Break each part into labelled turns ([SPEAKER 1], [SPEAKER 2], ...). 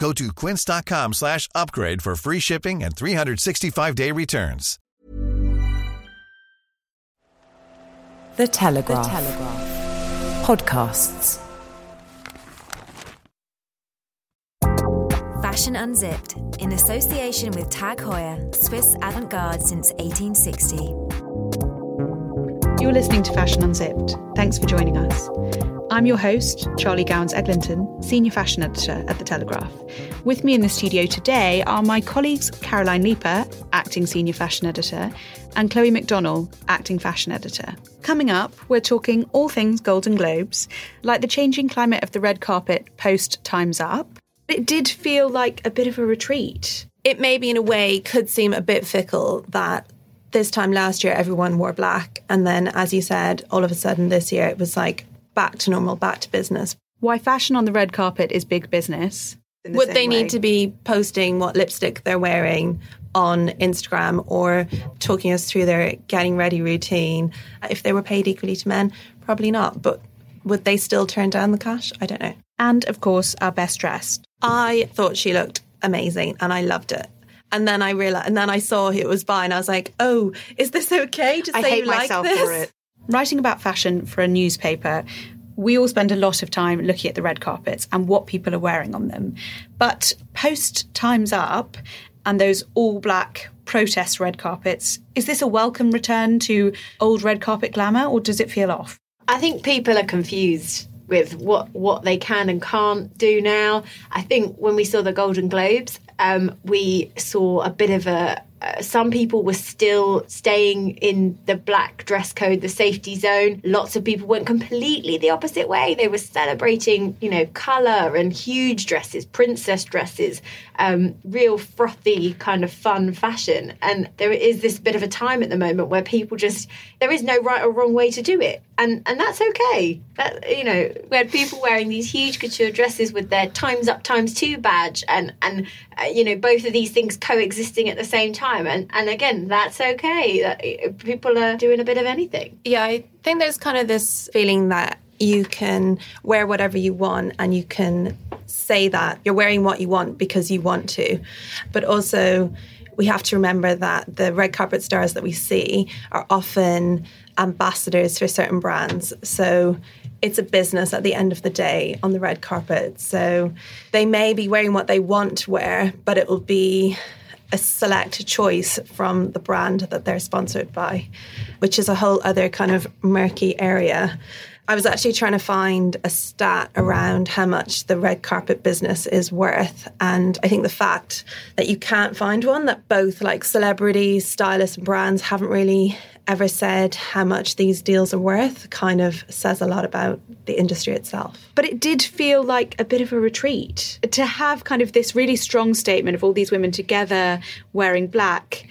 [SPEAKER 1] Go to quince.com slash upgrade for free shipping and 365-day returns.
[SPEAKER 2] The Telegraph. The Telegraph. Podcasts.
[SPEAKER 3] Fashion Unzipped, in association with Tag Heuer, Swiss avant garde since 1860.
[SPEAKER 4] You're listening to Fashion Unzipped. Thanks for joining us. I'm your host, Charlie Gowans Eglinton, Senior Fashion Editor at The Telegraph. With me in the studio today are my colleagues Caroline Leaper, Acting Senior Fashion Editor, and Chloe Mac Donnell, Acting Fashion Editor. Coming up, we're talking all things Golden Globes, like the changing climate of the red carpet post Time's Up. It did feel like a bit of a retreat.
[SPEAKER 5] It maybe, in a way, could seem a bit fickle that this time last year everyone wore black. And then, as you said, all of a sudden this year it was like back to normal, back to business.
[SPEAKER 4] Why fashion on the red carpet is big business. the
[SPEAKER 5] Would they
[SPEAKER 4] way.
[SPEAKER 5] need to be posting what lipstick they're wearing on Instagram or talking us through their getting ready routine? If they were paid equally to men, probably not. But would they still turn down the cash? I don't know.
[SPEAKER 4] And of course, our best dressed.
[SPEAKER 5] I thought she looked amazing and I loved it. And then I realized, and then I saw who it was by, and I was like, "Oh, is this okay to
[SPEAKER 4] I
[SPEAKER 5] say
[SPEAKER 4] hate
[SPEAKER 5] you like
[SPEAKER 4] myself
[SPEAKER 5] this?"
[SPEAKER 4] for it. Writing about fashion for a newspaper, we all spend a lot of time looking at the red carpets and what people are wearing on them. But post Time's Up and those all black protest red carpets, is this a welcome return to old red carpet glamour or does it feel off?
[SPEAKER 6] I think people are confused with what what they can and can't do now. I think when we saw the Golden Globes, um, we saw a bit of a. Uh, some people were still staying in the black dress code, the safety zone. Lots of people went completely the opposite way. They were celebrating, you know, color and huge dresses, princess dresses, um, real frothy kind of fun fashion. And there is this bit of a time at the moment where people just there is no right or wrong way to do it, and and that's okay. That you know, we had people wearing these huge couture dresses with their times up times two badge, and and uh, you know both of these things coexisting at the same time, and and again that's okay. That uh, people are doing a bit of anything.
[SPEAKER 5] Yeah, I think there's kind of this feeling that you can wear whatever you want and you can say that you're wearing what you want because you want to. But also, we have to remember that the red carpet stars that we see are often ambassadors for certain brands. So it's a business at the end of the day on the red carpet. So they may be wearing what they want to wear, but it will be a select choice from the brand that they're sponsored by, which is a whole other kind of murky area. I was actually trying to find a stat around how much the red carpet business is worth. And I think the fact that you can't find one, that both like celebrities, stylists, and brands haven't really ever said how much these deals are worth, kind of says a lot about the industry itself.
[SPEAKER 4] But it did feel like a bit of a retreat to have kind of this really strong statement of all these women together wearing black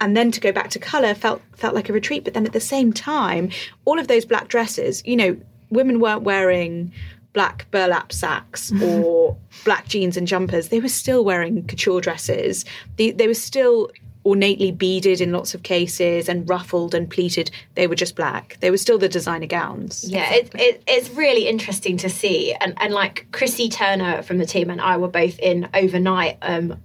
[SPEAKER 4] and then to go back to color felt felt like a retreat. But then at the same time all of those black dresses you know women weren't wearing black burlap sacks or black jeans and jumpers. They were still wearing couture dresses. They, they were still ornately beaded in lots of cases and ruffled and pleated. They were just black. They were still the designer gowns.
[SPEAKER 6] Yeah, it, it, it's really interesting to see, and and like Chrissy Turner from the team and I were both in overnight um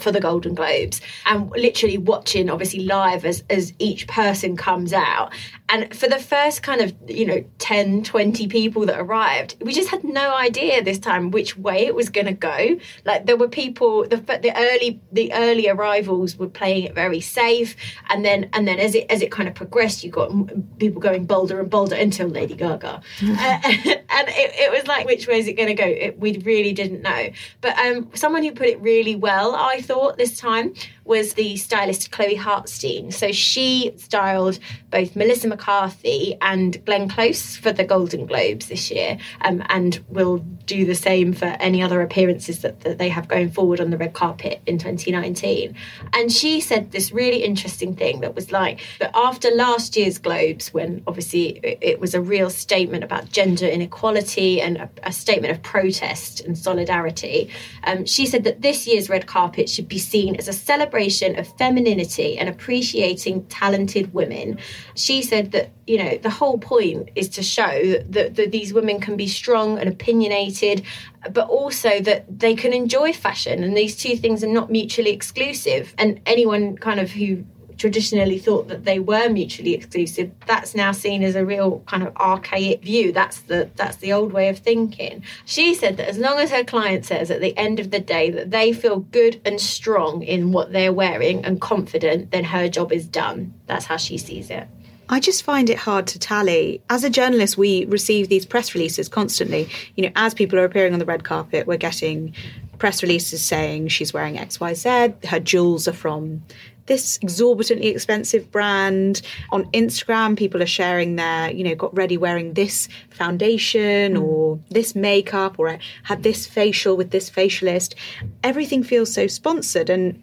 [SPEAKER 6] for the Golden Globes, and literally watching obviously live as as each person comes out, and for the first kind of you know 10, 20 people that arrived, we just had no idea this time which way it was going to go. Like there were people the the early the early arrivals were playing it very safe, and then and then as it as it kind of progressed, you got people going bolder and bolder until Lady Gaga, uh, and it, it, was like which way is it going to go? It, we really didn't know. But um, someone who put it really well, I thought this time was the stylist Chloe Hartstein. So she styled both Melissa McCarthy and Glenn Close for the Golden Globes this year, um, and will do the same for any other appearances that, that they have going forward on the red carpet in 2019. And she said this really interesting thing that was like that after last year's Globes, when obviously it, it was a real statement about gender inequality and a, a statement of protest and solidarity, um, she said that this year's red carpet should be seen as a celebration celebration of femininity and appreciating talented women. She said that, you know, the whole point is to show that, that these women can be strong and opinionated, but also that they can enjoy fashion. And these two things are not mutually exclusive. And anyone kind of who traditionally thought that they were mutually exclusive that's now seen as a real kind of archaic view that's the that's the old way of thinking she said that as long as her client says at the end of the day that they feel good and strong in what they're wearing and confident then her job is done that's how she sees it
[SPEAKER 4] I just find it hard to tally. As a journalist, we receive these press releases constantly. You know, as people are appearing on the red carpet, we're getting press releases saying she's wearing XYZ, her jewels are from this exorbitantly expensive brand. On Instagram, people are sharing their, you know, got ready wearing this foundation mm. or this makeup or I had this facial with this facialist. Everything feels so sponsored. And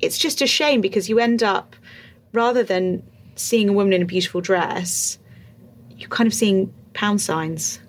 [SPEAKER 4] it's just a shame because you end up, rather than seeing a woman in a beautiful dress, you're kind of seeing pound signs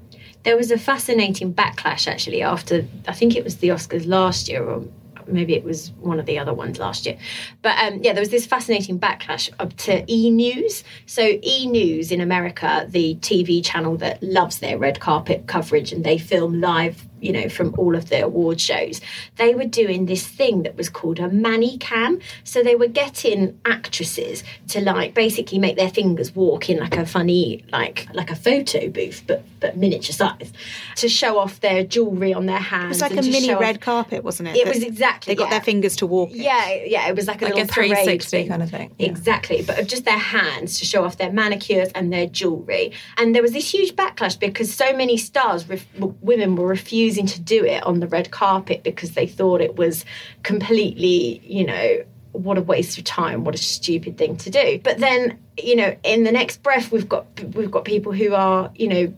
[SPEAKER 6] there was a fascinating backlash actually after I think it was the Oscars last year or maybe it was one of the other ones last year. But um, yeah, there was this fascinating backlash up to E News. So E News in America, the TV channel that loves their red carpet coverage, and they film live you know, from all of the award shows, they were doing this thing that was called a mani cam. So they were getting actresses to like basically make their fingers walk in like a funny, like like a photo booth, but but miniature size, to show off their jewelry on their hands.
[SPEAKER 4] It was like a mini red off... carpet, wasn't it?
[SPEAKER 6] It was exactly.
[SPEAKER 4] They got
[SPEAKER 6] yeah.
[SPEAKER 4] their fingers to walk.
[SPEAKER 6] Yeah, yeah. It was like a
[SPEAKER 5] like
[SPEAKER 6] little
[SPEAKER 5] a 360 kind of thing.
[SPEAKER 6] Yeah. Exactly, but of just their hands to show off their manicures and their jewelry. And there was this huge backlash because so many stars, ref- women, were refusing refusing to do it on the red carpet because they thought it was completely, you know, what a waste of time what a stupid thing to do. But then you know in the next breath we've got we've got people who are you know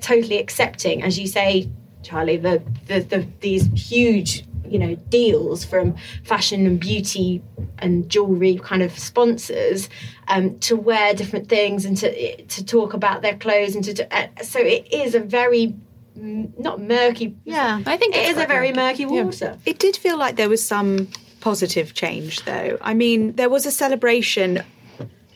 [SPEAKER 6] totally accepting as you say charlie the the, the these huge you know deals from fashion and beauty and jewelry kind of sponsors um, to wear different things and to to talk about their clothes and to uh, so it is a very not murky.
[SPEAKER 4] Yeah,
[SPEAKER 6] I think it is a very murky, murky water.
[SPEAKER 4] Yeah. It did feel like there was some positive change, though. I mean, there was a celebration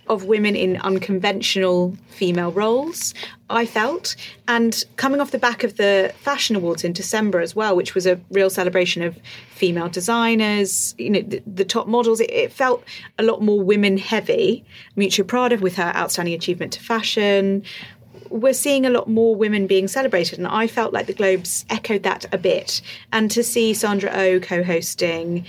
[SPEAKER 4] of women in unconventional female roles, I felt. And coming off the back of the Fashion Awards in December as well, which was a real celebration of female designers, you know, the, the top models, it, it, felt a lot more women heavy. Miuccia Prada with her outstanding achievement to fashion, we're seeing a lot more women being celebrated, and I felt like the Globes echoed that a bit. And to see Sandra O oh co-hosting,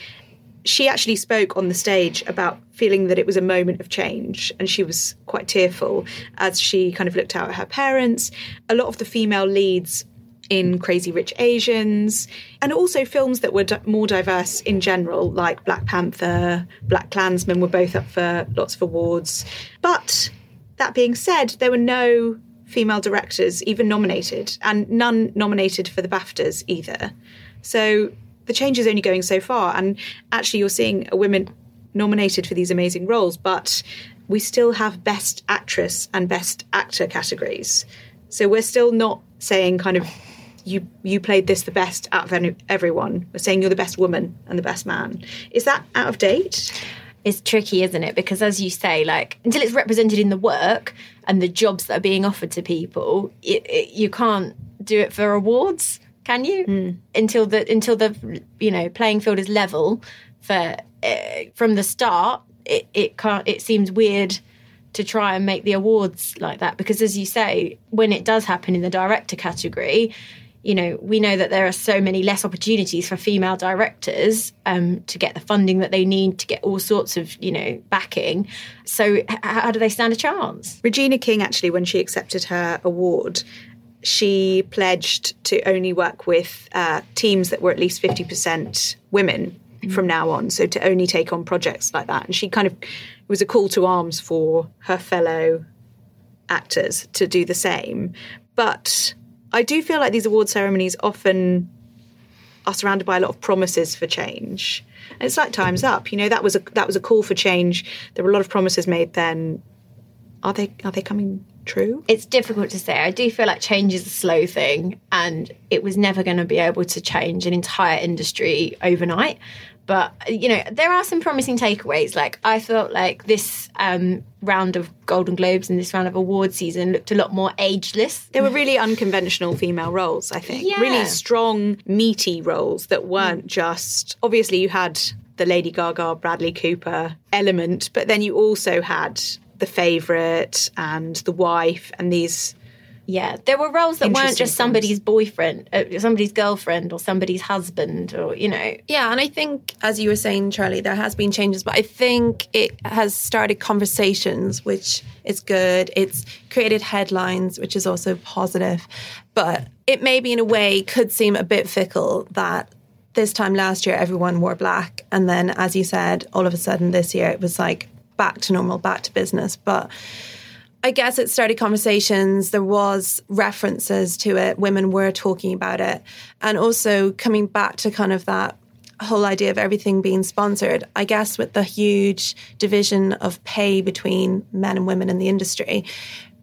[SPEAKER 4] she actually spoke on the stage about feeling that it was a moment of change, and she was quite tearful as she kind of looked out at her parents. A lot of the female leads in Crazy Rich Asians, and also films that were d- more diverse in general, like Black Panther, Black Klansman, were both up for lots of awards. But that being said, there were no female directors even nominated, and none nominated for the BAFTAs either. So the change is only going so far. And actually, you're seeing a women nominated for these amazing roles, but we still have Best Actress and Best Actor categories. So we're still not saying kind of you you played this the best out of everyone. We're saying you're the best woman and the best man. Is that out of date?
[SPEAKER 6] It's tricky, isn't it? Because as you say, like until it's represented in the work, and the jobs that are being offered to people, it, it, you can't do it for awards, can you? Mm. Until the until the you know playing field is level for uh, from the start, it it can't. It seems weird to try and make the awards like that because, as you say, when it does happen in the director category, you know, we know that there are so many less opportunities for female directors um, to get the funding that they need to get all sorts of, you know, backing. So, h- how do they stand a chance?
[SPEAKER 4] Regina King, actually, when she accepted her award, she pledged to only work with uh, teams that were at least 50% women from now on. So, to only take on projects like that. And she kind of it was a call to arms for her fellow actors to do the same. But I do feel like these award ceremonies often are surrounded by a lot of promises for change. And it's like time's up. You know, that was a that was a call for change. There were a lot of promises made then. Are they are they coming true?
[SPEAKER 6] It's difficult to say. I do feel like change is a slow thing, and it was never going to be able to change an entire industry overnight. But you know, there are some promising takeaways. Like I felt like this um, round of Golden Globes and this round of award season looked a lot more ageless.
[SPEAKER 4] there were really unconventional female roles, I think.
[SPEAKER 6] Yeah.
[SPEAKER 4] Really strong, meaty roles that weren't just obviously you had the Lady Gaga, Bradley Cooper element, but then you also had the favourite and the wife and these
[SPEAKER 6] Yeah, there were roles that weren't just somebody's boyfriend, uh, somebody's girlfriend, or somebody's husband, or you know.
[SPEAKER 5] Yeah, and I think, as you were saying, Charlie, there has been changes, but I think it has started conversations, which is good. It's created headlines, which is also positive. But it maybe, in a way, could seem a bit fickle that this time last year everyone wore black, and then, as you said, all of a sudden this year it was like back to normal, back to business. But I guess it started conversations. There was references to it. Women were talking about it, and also coming back to kind of that whole idea of everything being sponsored. I guess with the huge division of pay between men and women in the industry,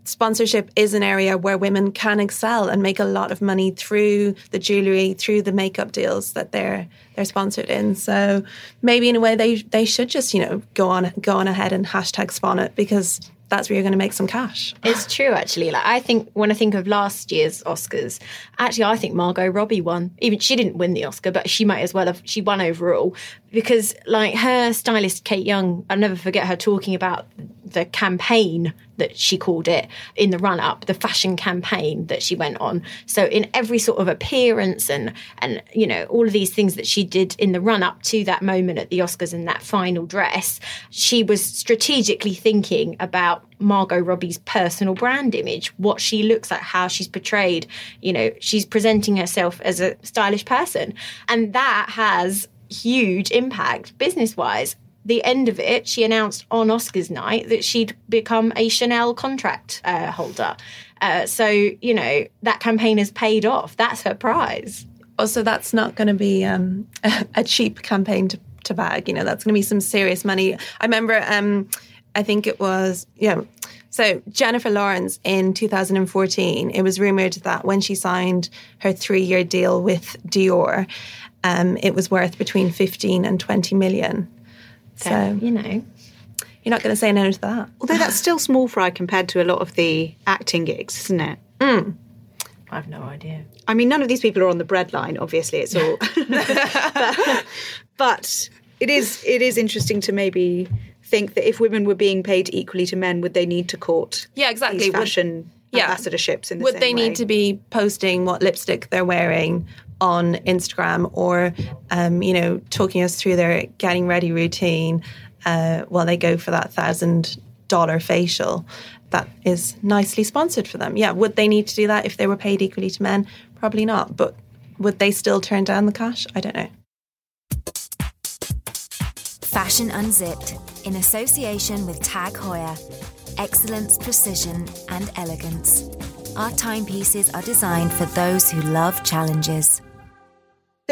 [SPEAKER 5] sponsorship is an area where women can excel and make a lot of money through the jewelry, through the makeup deals that they're they're sponsored in. So maybe in a way they they should just you know go on go on ahead and hashtag spawn it because that's where you're going to make some cash.
[SPEAKER 6] It's true, actually. Like I think when I think of last year's Oscars, actually, I think Margot Robbie won. Even she didn't win the Oscar, but she might as well have. She won overall because, like, her stylist Kate Young, I'll never forget her talking about the campaign that she called it in the run up, the fashion campaign that she went on. So in every sort of appearance and and you know all of these things that she did in the run up to that moment at the Oscars and that final dress, she was strategically thinking about Margot Robbie's personal brand image, what she looks like, how she's portrayed. You know, she's presenting herself as a stylish person, and that has huge impact business wise the end of it, she announced on Oscars night that she'd become a Chanel contract uh, holder. Uh, so, you know, that campaign has paid off. That's her prize.
[SPEAKER 5] Also, that's not going to be um, a cheap campaign to, to bag. You know, that's going to be some serious money. I remember, um, I think it was, yeah. So Jennifer Lawrence in 2014, it was rumored that when she signed her three-year deal with Dior, um, it was worth between 15 and 20 million. So,
[SPEAKER 6] you know,
[SPEAKER 5] you're not going to say no to that.
[SPEAKER 4] Although that's still small fry compared to a lot of the acting gigs, isn't it? Mm.
[SPEAKER 6] I have no idea.
[SPEAKER 4] I mean, none of these people are on the breadline. Obviously, it's all. but, but it is it is interesting to maybe think that if women were being paid equally to men, would they need to court?
[SPEAKER 5] Yeah, exactly.
[SPEAKER 4] These
[SPEAKER 5] Would-
[SPEAKER 4] fashion
[SPEAKER 5] yeah.
[SPEAKER 4] ambassadorships in the
[SPEAKER 5] Would they
[SPEAKER 4] way?
[SPEAKER 5] need to be posting what lipstick they're wearing on Instagram or, um, you know, talking us through their getting ready routine uh, while they go for that thousand dollar facial? That is nicely sponsored for them. Yeah, would they need to do that if they were paid equally to men? Probably not. But would they still turn down the cash? I don't know.
[SPEAKER 3] Fashion Unzipped in association with Tag Heuer. Excellence, precision, and elegance. Our timepieces are designed for those who love challenges.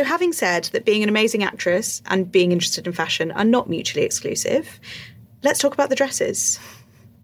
[SPEAKER 4] So, having said that being an amazing actress and being interested in fashion are not mutually exclusive, let's talk about the dresses.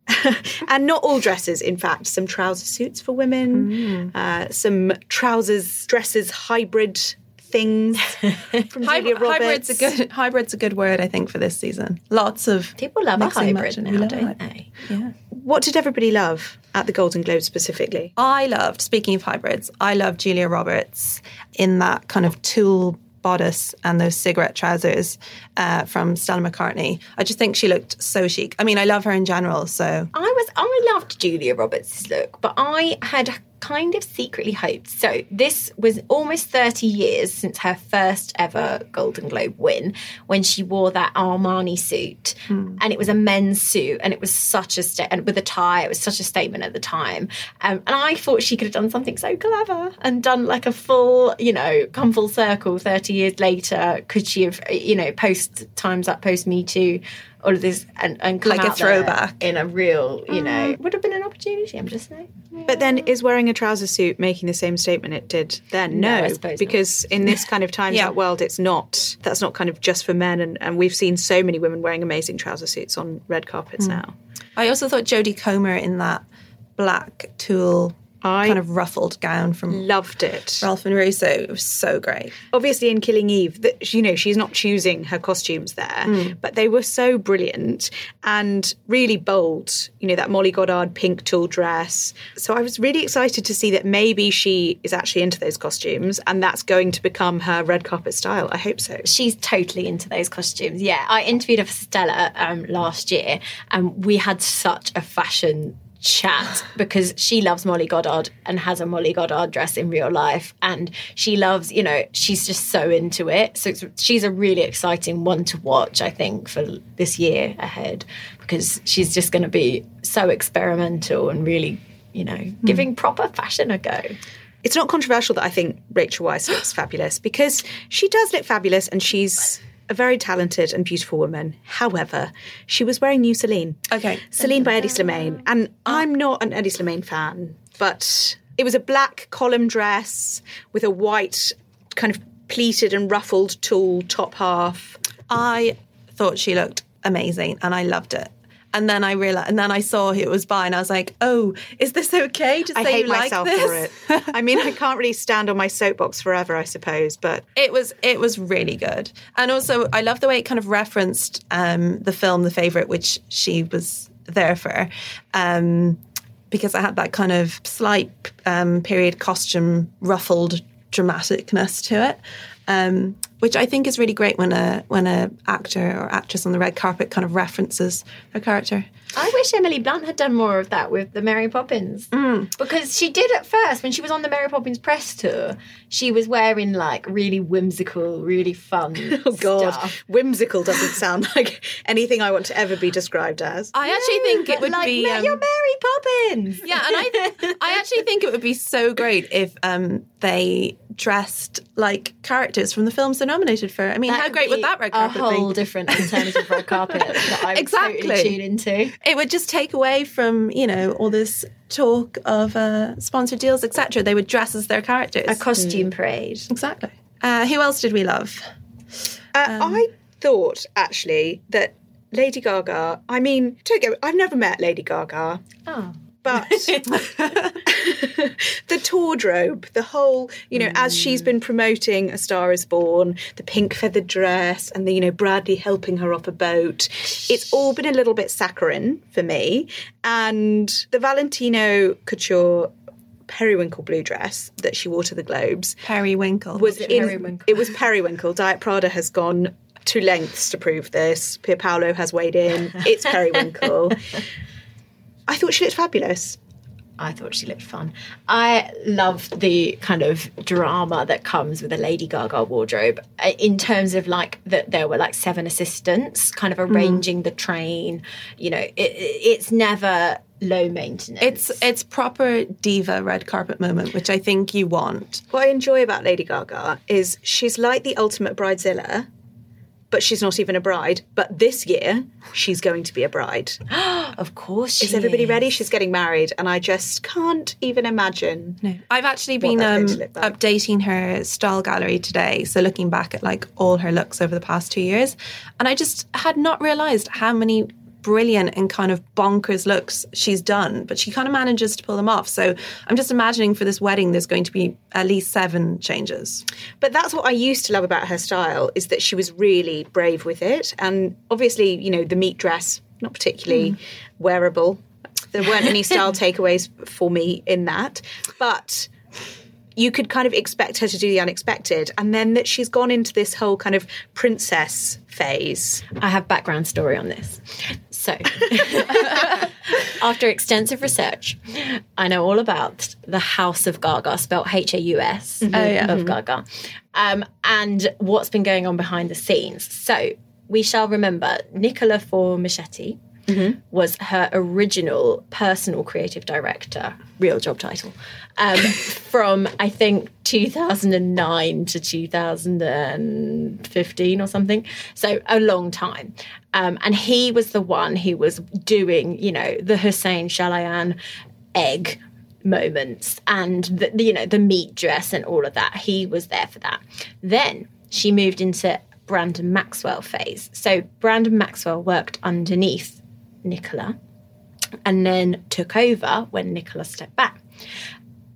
[SPEAKER 4] and not all dresses, in fact, some trouser suits for women, uh, some trousers, dresses, hybrid things from Julia Roberts.
[SPEAKER 5] hybrid's a good hybrid's a good word, I think, for this season. Lots of
[SPEAKER 6] People love a hybrid now,
[SPEAKER 5] love
[SPEAKER 6] don't they?
[SPEAKER 5] Yeah.
[SPEAKER 4] What did everybody love at the Golden Globe specifically?
[SPEAKER 5] I loved, speaking of hybrids, I loved Julia Roberts in that kind of tulle bodice and those cigarette trousers uh, from Stella McCartney. I just think she looked so chic. I mean, I love her in general, so
[SPEAKER 6] I was I loved Julia Roberts' look, but I had kind of secretly hoped. So this was almost 30 years since her first ever Golden Globe win when she wore that Armani suit.
[SPEAKER 5] Hmm.
[SPEAKER 6] And it was a men's suit and it was such a sta- and with a tie, it was such a statement at the time. Um, and I thought she could have done something so clever and done like a full, you know, come full circle 30 years later. Could she have, you know, post times up, post Me Too, all of this and, and come
[SPEAKER 5] Like a throwback.
[SPEAKER 6] in a real, you know, uh, would have been an opportunity, I'm just saying.
[SPEAKER 4] But then is wearing a trouser suit making the same statement it did then?
[SPEAKER 6] No,
[SPEAKER 4] No,
[SPEAKER 6] I suppose not.
[SPEAKER 4] because in this kind of times
[SPEAKER 5] Yeah.
[SPEAKER 4] out world, it's not. That's not kind of just for men, and, and we've seen so many women wearing amazing trouser suits on red carpets hmm. now.
[SPEAKER 5] I also thought Jodie Comer in that black tulle
[SPEAKER 4] I-
[SPEAKER 5] kind of ruffled gown from
[SPEAKER 4] Loved it.
[SPEAKER 5] Ralph and Russo. It was so great.
[SPEAKER 4] Obviously, in Killing Eve, that you know she's not choosing her costumes there, but they were so brilliant and really bold. You know that Molly Goddard pink tulle dress. So I was really excited to see that maybe she is actually into those costumes, and that's going to become her red carpet style. I hope so.
[SPEAKER 6] she's totally into those costumes. Yeah, I interviewed her for Stella um, last year, and we had such a fashion chat because she loves Molly Goddard and has a Molly Goddard dress in real life, and she loves, you know, she's just so into it. So it's, she's a really exciting one to watch, I think, for this year ahead because she's just going to be so experimental and really, you know, hmm. giving proper fashion a go.
[SPEAKER 4] It's not controversial that I think Rachel Weisz looks fabulous because she does look fabulous and she's a very talented and beautiful woman. However, she was wearing new Celine.
[SPEAKER 5] Okay.
[SPEAKER 4] Celine by Hedi Slimane. And ah. I'm not an Hedi Slimane fan, but it was a black column dress with a white kind of pleated and ruffled tulle top half.
[SPEAKER 5] I thought she looked amazing and I loved it. And then I realized, and then I saw who it was by, and I was like, "Oh, is this okay to
[SPEAKER 4] I
[SPEAKER 5] say
[SPEAKER 4] hate
[SPEAKER 5] you like
[SPEAKER 4] myself
[SPEAKER 5] this?"
[SPEAKER 4] for it. I mean, I can't really stand on my soapbox forever, I suppose, but
[SPEAKER 5] It was it was really good, and also I love the way it kind of referenced um, the film The Favorite, which she was there for, um, because I had that kind of slight um, period costume ruffled dramaticness to it, um, which I think is really great when a when a actor or actress on the red carpet kind of references their character.
[SPEAKER 6] I wish Emily Blunt had done more of that with the Mary Poppins. Because she did at first, when she was on the Mary Poppins press tour, she was wearing like really whimsical, really fun.
[SPEAKER 4] oh god,
[SPEAKER 6] stuff.
[SPEAKER 4] whimsical doesn't sound like anything I want to ever be described as.
[SPEAKER 5] I actually think it would
[SPEAKER 6] like,
[SPEAKER 5] be
[SPEAKER 6] "Ma-
[SPEAKER 5] um,
[SPEAKER 6] you're Mary Poppins.
[SPEAKER 5] Yeah, and I I actually think it would be so great if um, they dressed like characters from the films they're nominated for. I mean, how great would that red carpet be?
[SPEAKER 6] a whole
[SPEAKER 5] be?
[SPEAKER 6] different alternative red carpet that I would
[SPEAKER 5] Exactly.
[SPEAKER 6] totally tune into.
[SPEAKER 5] It would just take away from you know all this talk of uh, sponsored deals, etc. They would dress as their characters.
[SPEAKER 6] A costume parade.
[SPEAKER 5] exactly. Uh, who else did we love?
[SPEAKER 4] Uh, I thought actually that Lady Gaga. I mean, don't get. I've never met Lady Gaga,
[SPEAKER 6] Oh.
[SPEAKER 4] But the wardrobe, the whole, you know, as she's been promoting A Star Is Born, the pink feathered dress, and the you know Bradley helping her off a boat. It's all been a little bit saccharine for me, and the Valentino Couture. Periwinkle blue dress that she wore to the Globes
[SPEAKER 5] Periwinkle.
[SPEAKER 4] was
[SPEAKER 6] it
[SPEAKER 4] in,
[SPEAKER 6] Periwinkle?
[SPEAKER 4] it was periwinkle. Diet Prada has gone to lengths to prove this. Pier Paolo has weighed in. It's periwinkle. I thought she looked fabulous.
[SPEAKER 6] I thought she looked fun. I love the kind of drama that comes with a Lady Gaga wardrobe uh, in terms of like that there were like seven assistants kind of arranging the train. You know, it, it- it's never low maintenance.
[SPEAKER 5] It's it's proper diva red carpet moment, which I think you want.
[SPEAKER 4] What I enjoy about Lady Gaga is she's like the ultimate bridezilla, but she's not even a bride. But this year, she's going to be a bride.
[SPEAKER 6] of course.
[SPEAKER 4] Is everybody
[SPEAKER 6] is.
[SPEAKER 4] ready? She's getting married, and I just can't even imagine.
[SPEAKER 5] No, I've actually been um,
[SPEAKER 4] going to look like.
[SPEAKER 5] updating her style gallery today. So looking back at like all her looks over the past two years, and I just had not realised how many brilliant and kind of bonkers looks she's done. But she kind of manages to pull them off. So I'm just imagining for this wedding, there's going to be at least seven changes.
[SPEAKER 4] But that's what I used to love about her style is that she was really brave with it. And obviously, you know, the meat dress, not particularly hmm. wearable. There weren't any style takeaways for me in that. But you could kind of expect her to do the unexpected. And then that she's gone into this whole kind of princess phase.
[SPEAKER 6] I have background story on this. So, after extensive research, I know all about the House of Gaga, spelled H A U S
[SPEAKER 5] Oh,
[SPEAKER 6] of Gaga, um, and what's been going on behind the scenes. So we shall remember Nicola Formichetti was her original personal creative director, real job title, um, from I think 2009 to 2015 or something. So a long time. Um, and he was the one who was doing, you know, the Hussein Chalayan egg moments and the, the, you know the meat dress and all of that. He was there for that. Then she moved into brandon maxwell phase. So brandon maxwell worked underneath nicola and then took over when nicola stepped back.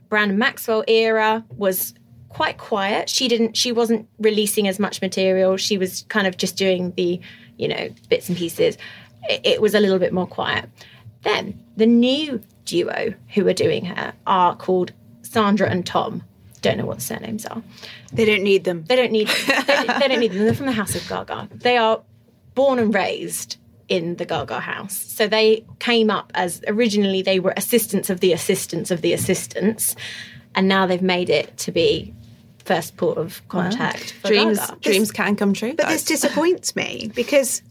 [SPEAKER 6] Brandon maxwell era was quite quiet. She didn't she wasn't releasing as much material. She was kind of just doing the you know bits and pieces it, it was a little bit more quiet then the new duo who are doing her are called Sandra and Tom. Don't know what the surnames are.
[SPEAKER 4] They don't need them.
[SPEAKER 6] They don't need they, they don't need them. They're from the House of Gaga. They are born and raised in the Gaga house. So they came up as originally they were assistants of the assistants of the assistants, and now they've made it to be first port of contact for
[SPEAKER 5] dreams
[SPEAKER 6] Gaga.
[SPEAKER 5] dreams can come true.
[SPEAKER 4] But this disappoints me because,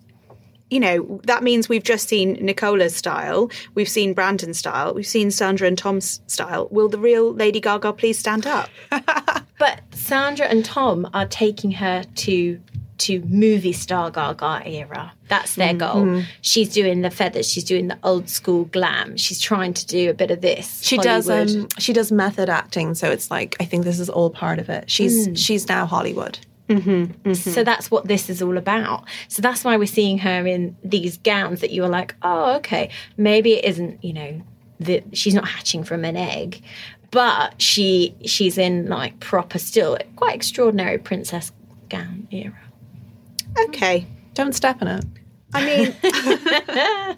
[SPEAKER 4] you know, that means we've just seen Nicola's style, we've seen Brandon's style, we've seen Sandra and Tom's style. Will the real Lady Gaga please stand up?
[SPEAKER 6] But Sandra and Tom are taking her to to movie star Gaga era. That's their mm-hmm. goal. She's doing the feathers. She's doing the old school glam. She's trying to do a bit of this.
[SPEAKER 5] she does um she does method acting, so it's like I think this is all part of it. She's mm. she's now Hollywood. Mm-hmm, mm-hmm.
[SPEAKER 6] So that's what this is all about. So that's why we're seeing her in these gowns that you are like, oh, okay, maybe it isn't, you know, that she's not hatching from an egg, but she she's in like proper still quite extraordinary princess gown era.
[SPEAKER 4] Okay.
[SPEAKER 5] Don't step in it.
[SPEAKER 4] I mean,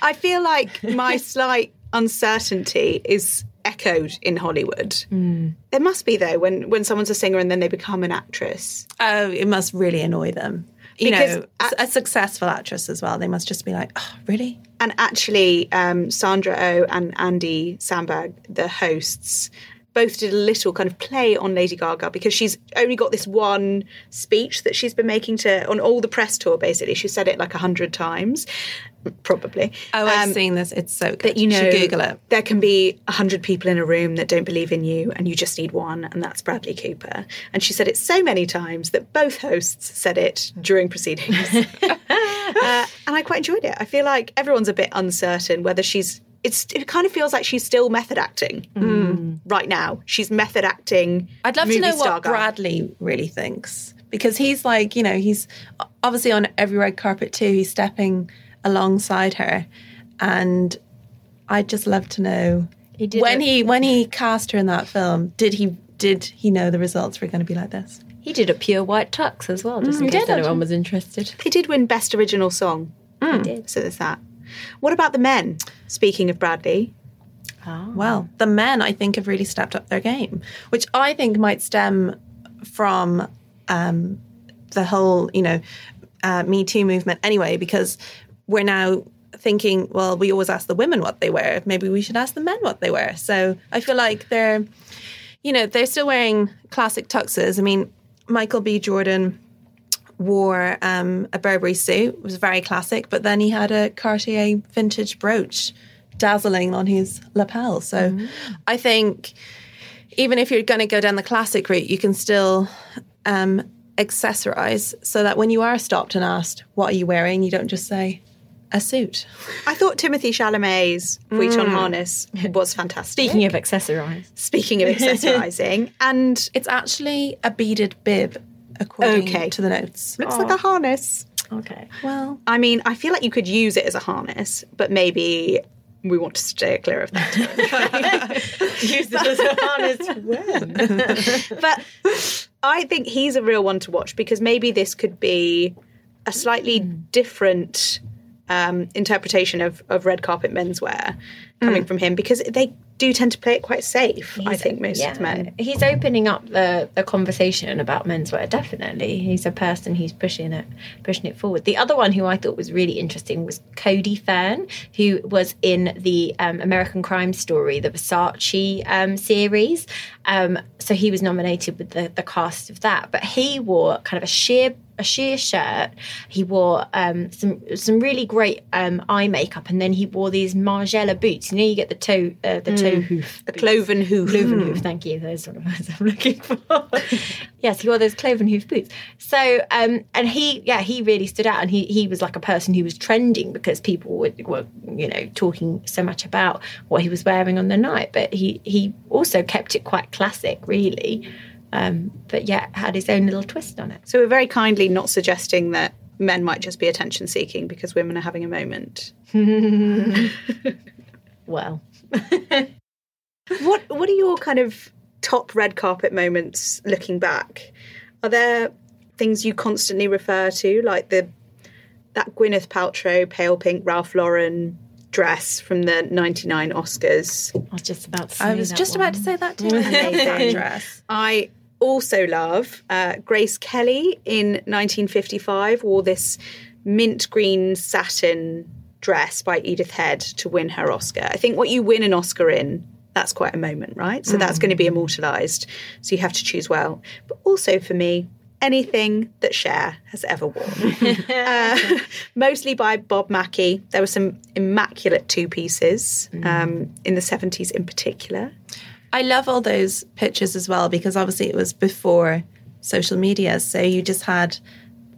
[SPEAKER 4] I feel like my slight uncertainty is echoed in Hollywood. There must be though when when someone's a singer and then they become an actress.
[SPEAKER 5] Oh, it must really annoy them. You
[SPEAKER 4] Because
[SPEAKER 5] know, a successful actress as well. They must just be like, oh, really?
[SPEAKER 4] And actually, um, Sandra Oh and Andy Samberg, the hosts, both did a little kind of play on Lady Gaga because she's only got this one speech that she's been making to on all the press tour. Basically, she said it like a hundred times, probably.
[SPEAKER 5] Oh, I've
[SPEAKER 4] Um,
[SPEAKER 5] seen this. It's so good.
[SPEAKER 4] that you know
[SPEAKER 5] should Google it.
[SPEAKER 4] there can be a hundred people in a room that don't believe in you and you just need one and that's bradley cooper and she said it so many times that both hosts said it during proceedings uh, and i quite enjoyed it i feel like everyone's a bit uncertain whether she's it's, it kind of feels like she's still method acting mm. right now. She's method acting.
[SPEAKER 5] I'd love to know what
[SPEAKER 4] girl.
[SPEAKER 5] Bradley really thinks because he's like, you know, he's obviously on every red carpet too. He's stepping alongside her, and I'd just love to know
[SPEAKER 6] He did
[SPEAKER 5] when
[SPEAKER 6] a-
[SPEAKER 5] he when he cast her in that film. Did he did he know the results were going to be like this?
[SPEAKER 6] He did a pure white tux as well, just in mm.
[SPEAKER 5] he
[SPEAKER 6] case
[SPEAKER 5] did,
[SPEAKER 6] anyone was interested.
[SPEAKER 4] They did win Best Original Song. Mm.
[SPEAKER 6] He did.
[SPEAKER 4] So there's that. What about the men? Speaking of Bradley,
[SPEAKER 5] Well, the men I think have really stepped up their game, which I think might stem from um, the whole, you know, uh, Me Too movement anyway, because we're now thinking, well, we always ask the women what they wear. Maybe we should ask the men what they wear. So I feel like they're, you know, they're still wearing classic tuxes. I mean, Michael B. Jordan wore um, a Burberry suit, it was very classic, but then he had a Cartier vintage brooch dazzling on his lapel. So I think even if you're going to go down the classic route, you can still um, accessorize so that when you are stopped and asked, What are you wearing? you don't just say, A suit.
[SPEAKER 4] I thought Timothée Chalamet's Vuitton harness was fantastic.
[SPEAKER 6] Speaking of accessorize,
[SPEAKER 4] Speaking of accessorizing, and
[SPEAKER 5] It's actually a beaded bib, according
[SPEAKER 4] Okay.
[SPEAKER 5] to the notes.
[SPEAKER 4] looks like a harness.
[SPEAKER 6] okay.
[SPEAKER 5] Well,
[SPEAKER 4] I mean, I feel like you could use it as a harness, but maybe we want to stay clear of that.
[SPEAKER 6] Use it as a harness when?
[SPEAKER 4] but I think he's a real one to watch because maybe this could be a slightly different um, interpretation of, of red carpet menswear coming from him because they do tend to play it quite safe. I think most
[SPEAKER 6] yeah,
[SPEAKER 4] of the men.
[SPEAKER 6] He's opening up the, the conversation about menswear. Definitely, he's a person who's pushing it pushing it forward. The other one who I thought was really interesting was Cody Fern, who was in the um, American Crime Story, the Versace um, series. Um, so he was nominated with the, the cast of that, but he wore kind of a sheer a sheer shirt. He wore um, some some really great um, eye makeup, and then he wore these Margiela boots. You know, you get the toe uh, the toe hoof,
[SPEAKER 4] A cloven hoof.
[SPEAKER 6] cloven hoof. Thank you. Those sort of words I'm looking for. yes, he wore those cloven hoof boots. So, um, and he, yeah, he really stood out, and he he was like a person who was trending because people were, were you know talking so much about what he was wearing on the night. But he he also kept it quite classic, really. Um, but yet had his own little twist on it.
[SPEAKER 4] So we're very kindly not suggesting that men might just be attention seeking because women are having a moment.
[SPEAKER 6] Well,
[SPEAKER 4] What What are your kind of top red carpet moments looking back? Are there things you constantly refer to, like the that Gwyneth Paltrow pale pink Ralph Lauren dress from the '99 Oscars?
[SPEAKER 6] I was just about to say
[SPEAKER 5] I was
[SPEAKER 6] that
[SPEAKER 5] just
[SPEAKER 6] one.
[SPEAKER 5] about to say that too. I that dress.
[SPEAKER 4] I also love uh, Grace Kelly in 1955 wore this mint green satin dress by Edith Head to win her Oscar. I think what you win an Oscar in, that's quite a moment, right? So that's going to be immortalized. So you have to choose well. But also for me, anything that Cher has ever worn. uh, mostly by Bob Mackie. There were some immaculate two pieces um, in the 70s in particular.
[SPEAKER 5] I love all those pictures as well because obviously it was before social media. So you just had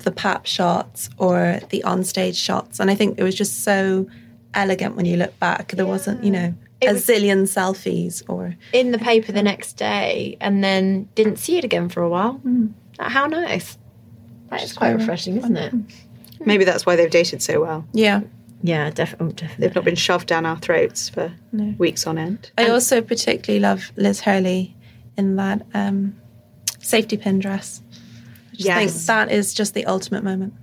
[SPEAKER 5] the pap shots or the onstage shots. And I think it was just so elegant when you look back. There wasn't, you know, a zillion selfies or.
[SPEAKER 6] in the paper the next day and then didn't see it again for a while. Hmm. How nice. That is quite refreshing, isn't it?
[SPEAKER 4] Maybe that's why they've dated so well.
[SPEAKER 5] Yeah.
[SPEAKER 6] Yeah, definitely. definitely.
[SPEAKER 4] They've not been shoved down our throats for weeks on end.
[SPEAKER 5] I also particularly love Liz Hurley in that um, safety pin dress. I just think that is just the ultimate moment.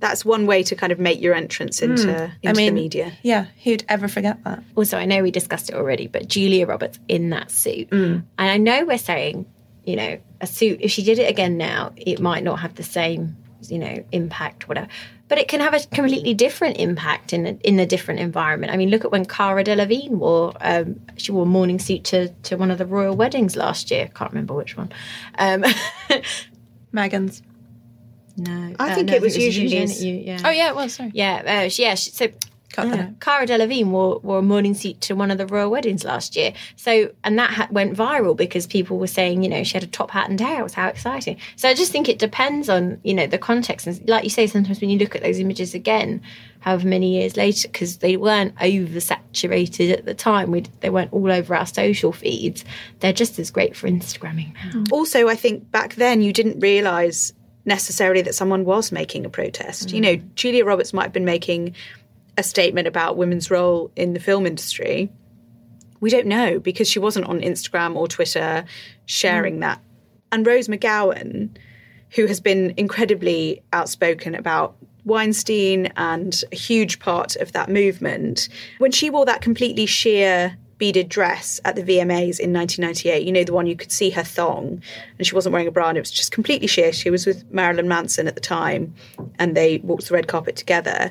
[SPEAKER 4] That's one way to kind of make your entrance into, into
[SPEAKER 5] I mean,
[SPEAKER 4] the media.
[SPEAKER 5] Yeah, who'd ever forget that?
[SPEAKER 6] Also, I know we discussed it already, but Julia Roberts in that suit. And I know we're saying, you know, a suit, if she did it again now, it might not have the same, you know, impact, whatever. But it can have a completely different impact in a, in a different environment. I mean, look at when Cara Delevingne wore, um, she wore a morning suit to, to one of the royal weddings last year. Can't remember which one. Um,
[SPEAKER 5] Meghan's.
[SPEAKER 6] no.
[SPEAKER 4] I
[SPEAKER 6] uh,
[SPEAKER 4] think
[SPEAKER 6] no,
[SPEAKER 4] it was Eugenie's.
[SPEAKER 6] Eugenie, yeah.
[SPEAKER 5] Oh, yeah, well, sorry.
[SPEAKER 6] Yeah, uh, she- yeah. She, so
[SPEAKER 5] That out.
[SPEAKER 6] Cara Delevingne wore, wore a morning suit to one of the royal weddings last year. So, and that hat went viral because people were saying, you know, she had a top hat and hair. Was how exciting. So, I just think it depends on, you know, the context. And like you say, sometimes when you look at those images again, however many years later, because they weren't oversaturated at the time, we they weren't all over our social feeds. They're just as great for Instagramming now. Mm.
[SPEAKER 4] Also, I think back then you didn't realise necessarily that someone was making a protest. You mm. know, Julia Roberts might have been making a statement about women's role in the film industry. We don't know because she wasn't on Instagram or Twitter sharing mm. that. And Rose McGowan, who has been incredibly outspoken about Weinstein and a huge part of that movement, when she wore that completely sheer beaded dress at the VMAs in 1998, you know, the one you could see her thong, and she wasn't wearing a bra and it was just completely sheer. She was with Marilyn Manson at the time, and they walked the red carpet together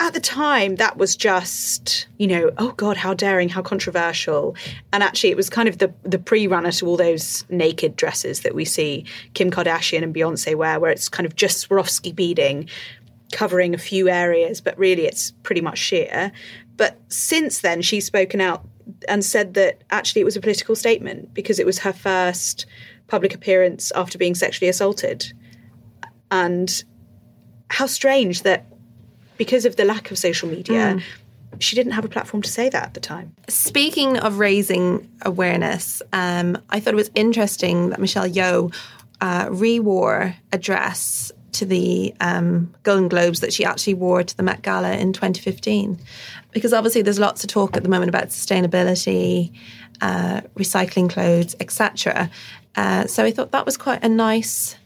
[SPEAKER 4] at the time that was just you know oh god how daring how controversial. And actually it was kind of the the pre-runner to all those naked dresses that we see kim kardashian and beyonce wear where it's kind of just swarovski beading covering a few areas but really it's pretty much sheer. But since then she's spoken out and said that actually it was a political statement because it was her first public appearance after being sexually assaulted. And how strange that because of the lack of social media, she didn't have a platform to say that at the time.
[SPEAKER 5] Speaking of raising awareness, um, I thought it was interesting that Michelle Yeoh uh, re-wore a dress to the um, Golden Globes that she actually wore to the Met Gala in 2015. Because obviously there's lots of talk at the moment about sustainability, uh, recycling clothes, etc. Uh, so I thought that was quite a nice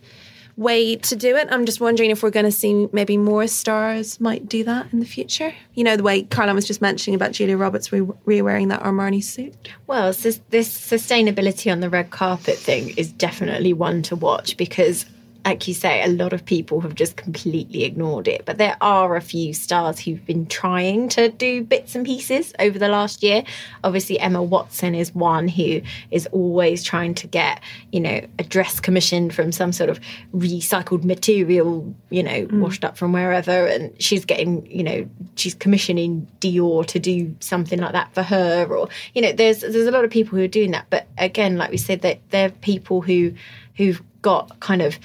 [SPEAKER 5] way to do it. I'm just wondering if we're going to see maybe more stars might do that in the future. You know, the way Caroline was just mentioning about Julia Roberts re- re-wearing that Armani suit.
[SPEAKER 6] Well, this, this sustainability on the red carpet thing is definitely one to watch because like you say, a lot of people have just completely ignored it. But there are a few stars who've been trying to do bits and pieces over the last year. Obviously, Emma Watson is one who is always trying to get, you know, a dress commissioned from some sort of recycled material, you know, mm. washed up from wherever. And she's getting, you know, she's commissioning Dior to do something like that for her. Or, you know, there's there's a lot of people who are doing that. But again, like we said, that they're people who who've got kind of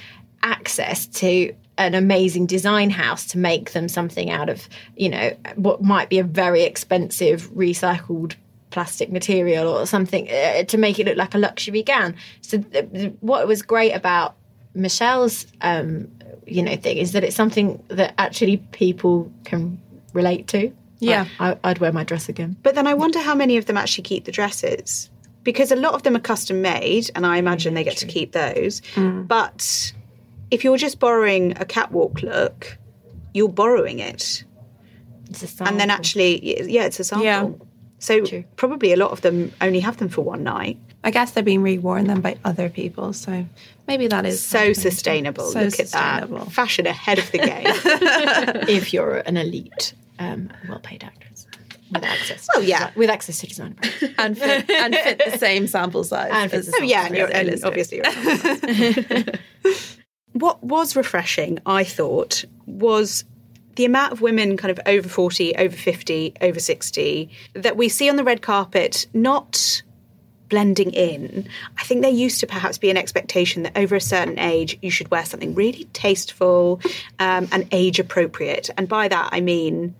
[SPEAKER 6] access to an amazing design house to make them something out of, you know, what might be a very expensive recycled plastic material or something uh, to make it look like a luxury gown. So th- th- what was great about Michelle's, um, you know, thing is that it's something that actually people can relate to.
[SPEAKER 5] Yeah,
[SPEAKER 6] I, would wear my dress again.
[SPEAKER 4] But then I wonder how many of them actually keep the dresses because a lot of them are custom made, and I imagine yeah, they get true. to keep those. Mm. But if you're just borrowing a catwalk look, you're borrowing it. And then actually, yeah, it's a sample. Yeah. So True. probably a lot of them only have them for one night.
[SPEAKER 5] I guess they're being reworn then by other people. So maybe that is
[SPEAKER 4] so sustainable. So Look sustainable. at that. Fashion ahead of the game.
[SPEAKER 6] if you're an elite, um, well paid actress. With access,
[SPEAKER 4] well, yeah,
[SPEAKER 6] with access to design
[SPEAKER 5] and fit, and fit the same sample size.
[SPEAKER 4] And
[SPEAKER 5] as,
[SPEAKER 4] oh yeah, and, you're, and obviously you're what was refreshing, I thought, was the amount of women kind of over 40, over 50, over 60 that we see on the red carpet not blending in. I think there used to perhaps be an expectation that over a certain age you should wear something really tasteful um, and age appropriate. And by that I mean,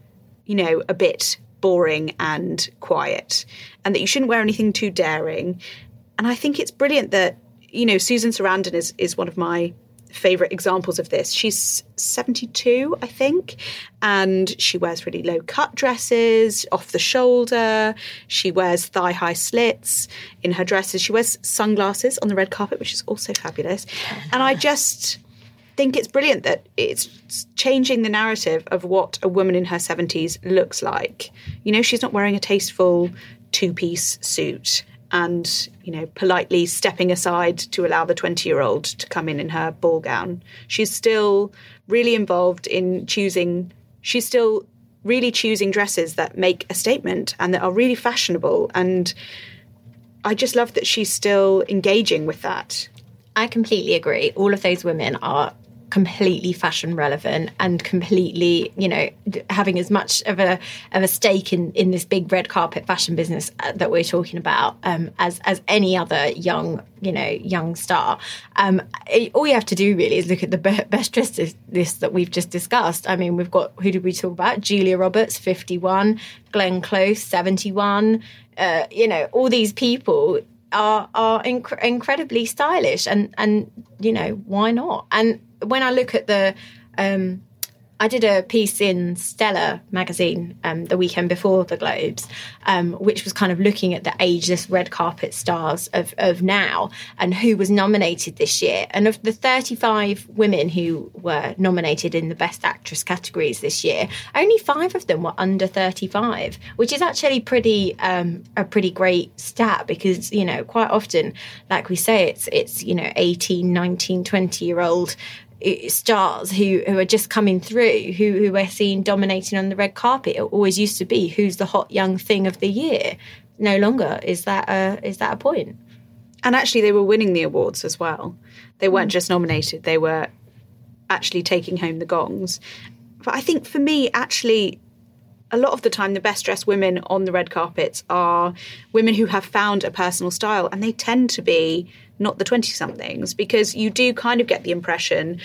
[SPEAKER 4] you know, a bit boring and quiet, and that you shouldn't wear anything too daring. And I think it's brilliant that, you know, Susan Sarandon is, is one of my favorite examples of this. She's 72, I think, and she wears really low cut dresses, off the shoulder. She wears thigh high slits in her dresses. She wears sunglasses on the red carpet, which is also fabulous. And I just think it's brilliant that it's changing the narrative of what a woman in her 70s looks like. You know, she's not wearing a tasteful two piece suit and you know politely stepping aside to allow the 20 year old to come in in her ball gown she's still really involved in choosing she's still really choosing dresses that make a statement and that are really fashionable and i just love that she's still engaging with that
[SPEAKER 6] I completely agree. All of those women are completely fashion relevant and completely you know having as much of a of a stake in in this big red carpet fashion business uh, that we're talking about um, as as any other young you know young star. Um, it, all you have to do really is look at the be- best dressed list that we've just discussed. I mean we've got who did we talk about? Julia roberts 51 glenn close 71 uh, you know all these people are are inc- incredibly stylish and and you know why not? And when I look at the, um, I did a piece in Stella magazine um, the weekend before the Globes, um, which was kind of looking at the ageless red carpet stars of, of now and who was nominated this year. And of the 35 women who were nominated in the Best Actress categories this year, only five of them were under 35, which is actually pretty um, a pretty great stat because you know quite often, like we say, it's it's you know 18, 19, 20 year old stars who, who are just coming through, who, who we're seeing dominating on the red carpet. It always used to be who's the hot young thing of the year. No longer is that a, is that a point.
[SPEAKER 4] And actually, they were winning the awards as well. They weren't mm. just nominated; they were actually taking home the gongs. But I think for me, actually, a lot of the time, the best dressed women on the red carpets are women who have found a personal style, and they tend to be not the 20 somethings, because you do kind of get the impression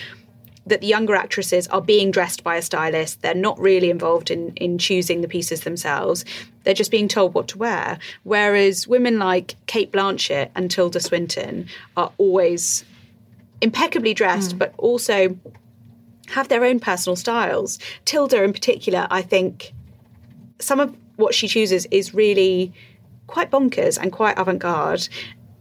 [SPEAKER 4] that the younger actresses are being dressed by a stylist. They're not really involved in, in choosing the pieces themselves. They're just being told what to wear. Whereas women like Cate Blanchett and Tilda Swinton are always impeccably dressed, mm. but also have their own personal styles. Tilda, in particular, I think some of what she chooses is really quite bonkers and quite avant garde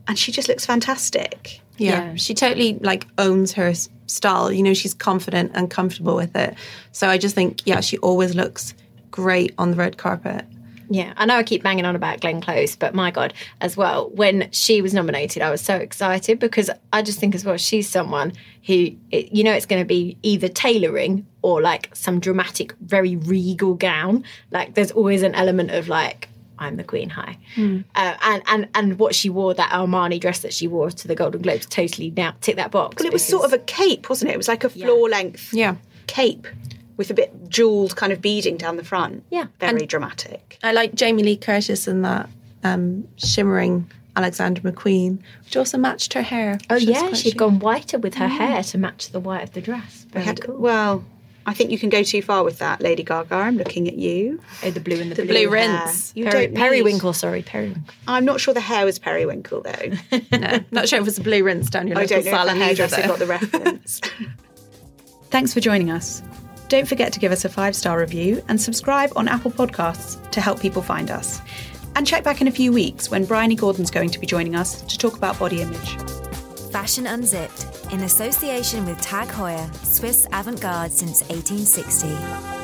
[SPEAKER 4] and she just looks fantastic.
[SPEAKER 5] Yeah.
[SPEAKER 6] Yeah.
[SPEAKER 5] She totally like owns her style. You know, she's confident and comfortable with it. So I just think, yeah, she always looks great on the red carpet.
[SPEAKER 6] Yeah, I know I keep banging on about Glenn Close, but my God, as well, when she was nominated, I was so excited because I just think as well, she's someone who, you know, it's going to be either tailoring or like some dramatic, very regal gown. Like there's always an element of like, I'm the queen high. Uh, and, and, and what she wore, that Armani dress that she wore to the Golden Globes, totally now tick that box.
[SPEAKER 4] Well, it was sort of a cape, wasn't it? It was like a floor length
[SPEAKER 5] Yeah.
[SPEAKER 4] cape with a bit jewelled kind of beading down the front.
[SPEAKER 6] Yeah.
[SPEAKER 4] Very dramatic.
[SPEAKER 5] I like Jamie Lee Curtis in that um, shimmering Alexander McQueen, which also matched her hair.
[SPEAKER 6] Oh, yeah, she'd
[SPEAKER 5] chic.
[SPEAKER 6] gone whiter with her hair to match the white of the dress.
[SPEAKER 4] We
[SPEAKER 6] Very
[SPEAKER 4] had-
[SPEAKER 6] cool.
[SPEAKER 4] Well, I think you can go too far with that, Lady Gaga. I'm looking at you.
[SPEAKER 6] Oh, the blue and the,
[SPEAKER 5] The blue
[SPEAKER 4] hair.
[SPEAKER 5] rinse.
[SPEAKER 4] You
[SPEAKER 6] Peri-
[SPEAKER 4] don't need-
[SPEAKER 6] periwinkle, sorry, periwinkle.
[SPEAKER 4] I'm not sure the hair was periwinkle though.
[SPEAKER 5] No, not sure if it was a blue rinse down your
[SPEAKER 4] I
[SPEAKER 5] local
[SPEAKER 4] don't know if
[SPEAKER 5] salon
[SPEAKER 4] the
[SPEAKER 5] either.
[SPEAKER 4] hairdresser
[SPEAKER 5] though.
[SPEAKER 4] got the reference. Thanks for joining us. Don't forget to give us a five star review and subscribe on Apple Podcasts to help people find us. And check back in a few weeks when Bryony Gordon's going to be joining us to talk about body image.
[SPEAKER 3] Fashion Unzipped, in association with Tag Heuer, Swiss avant garde since 1860.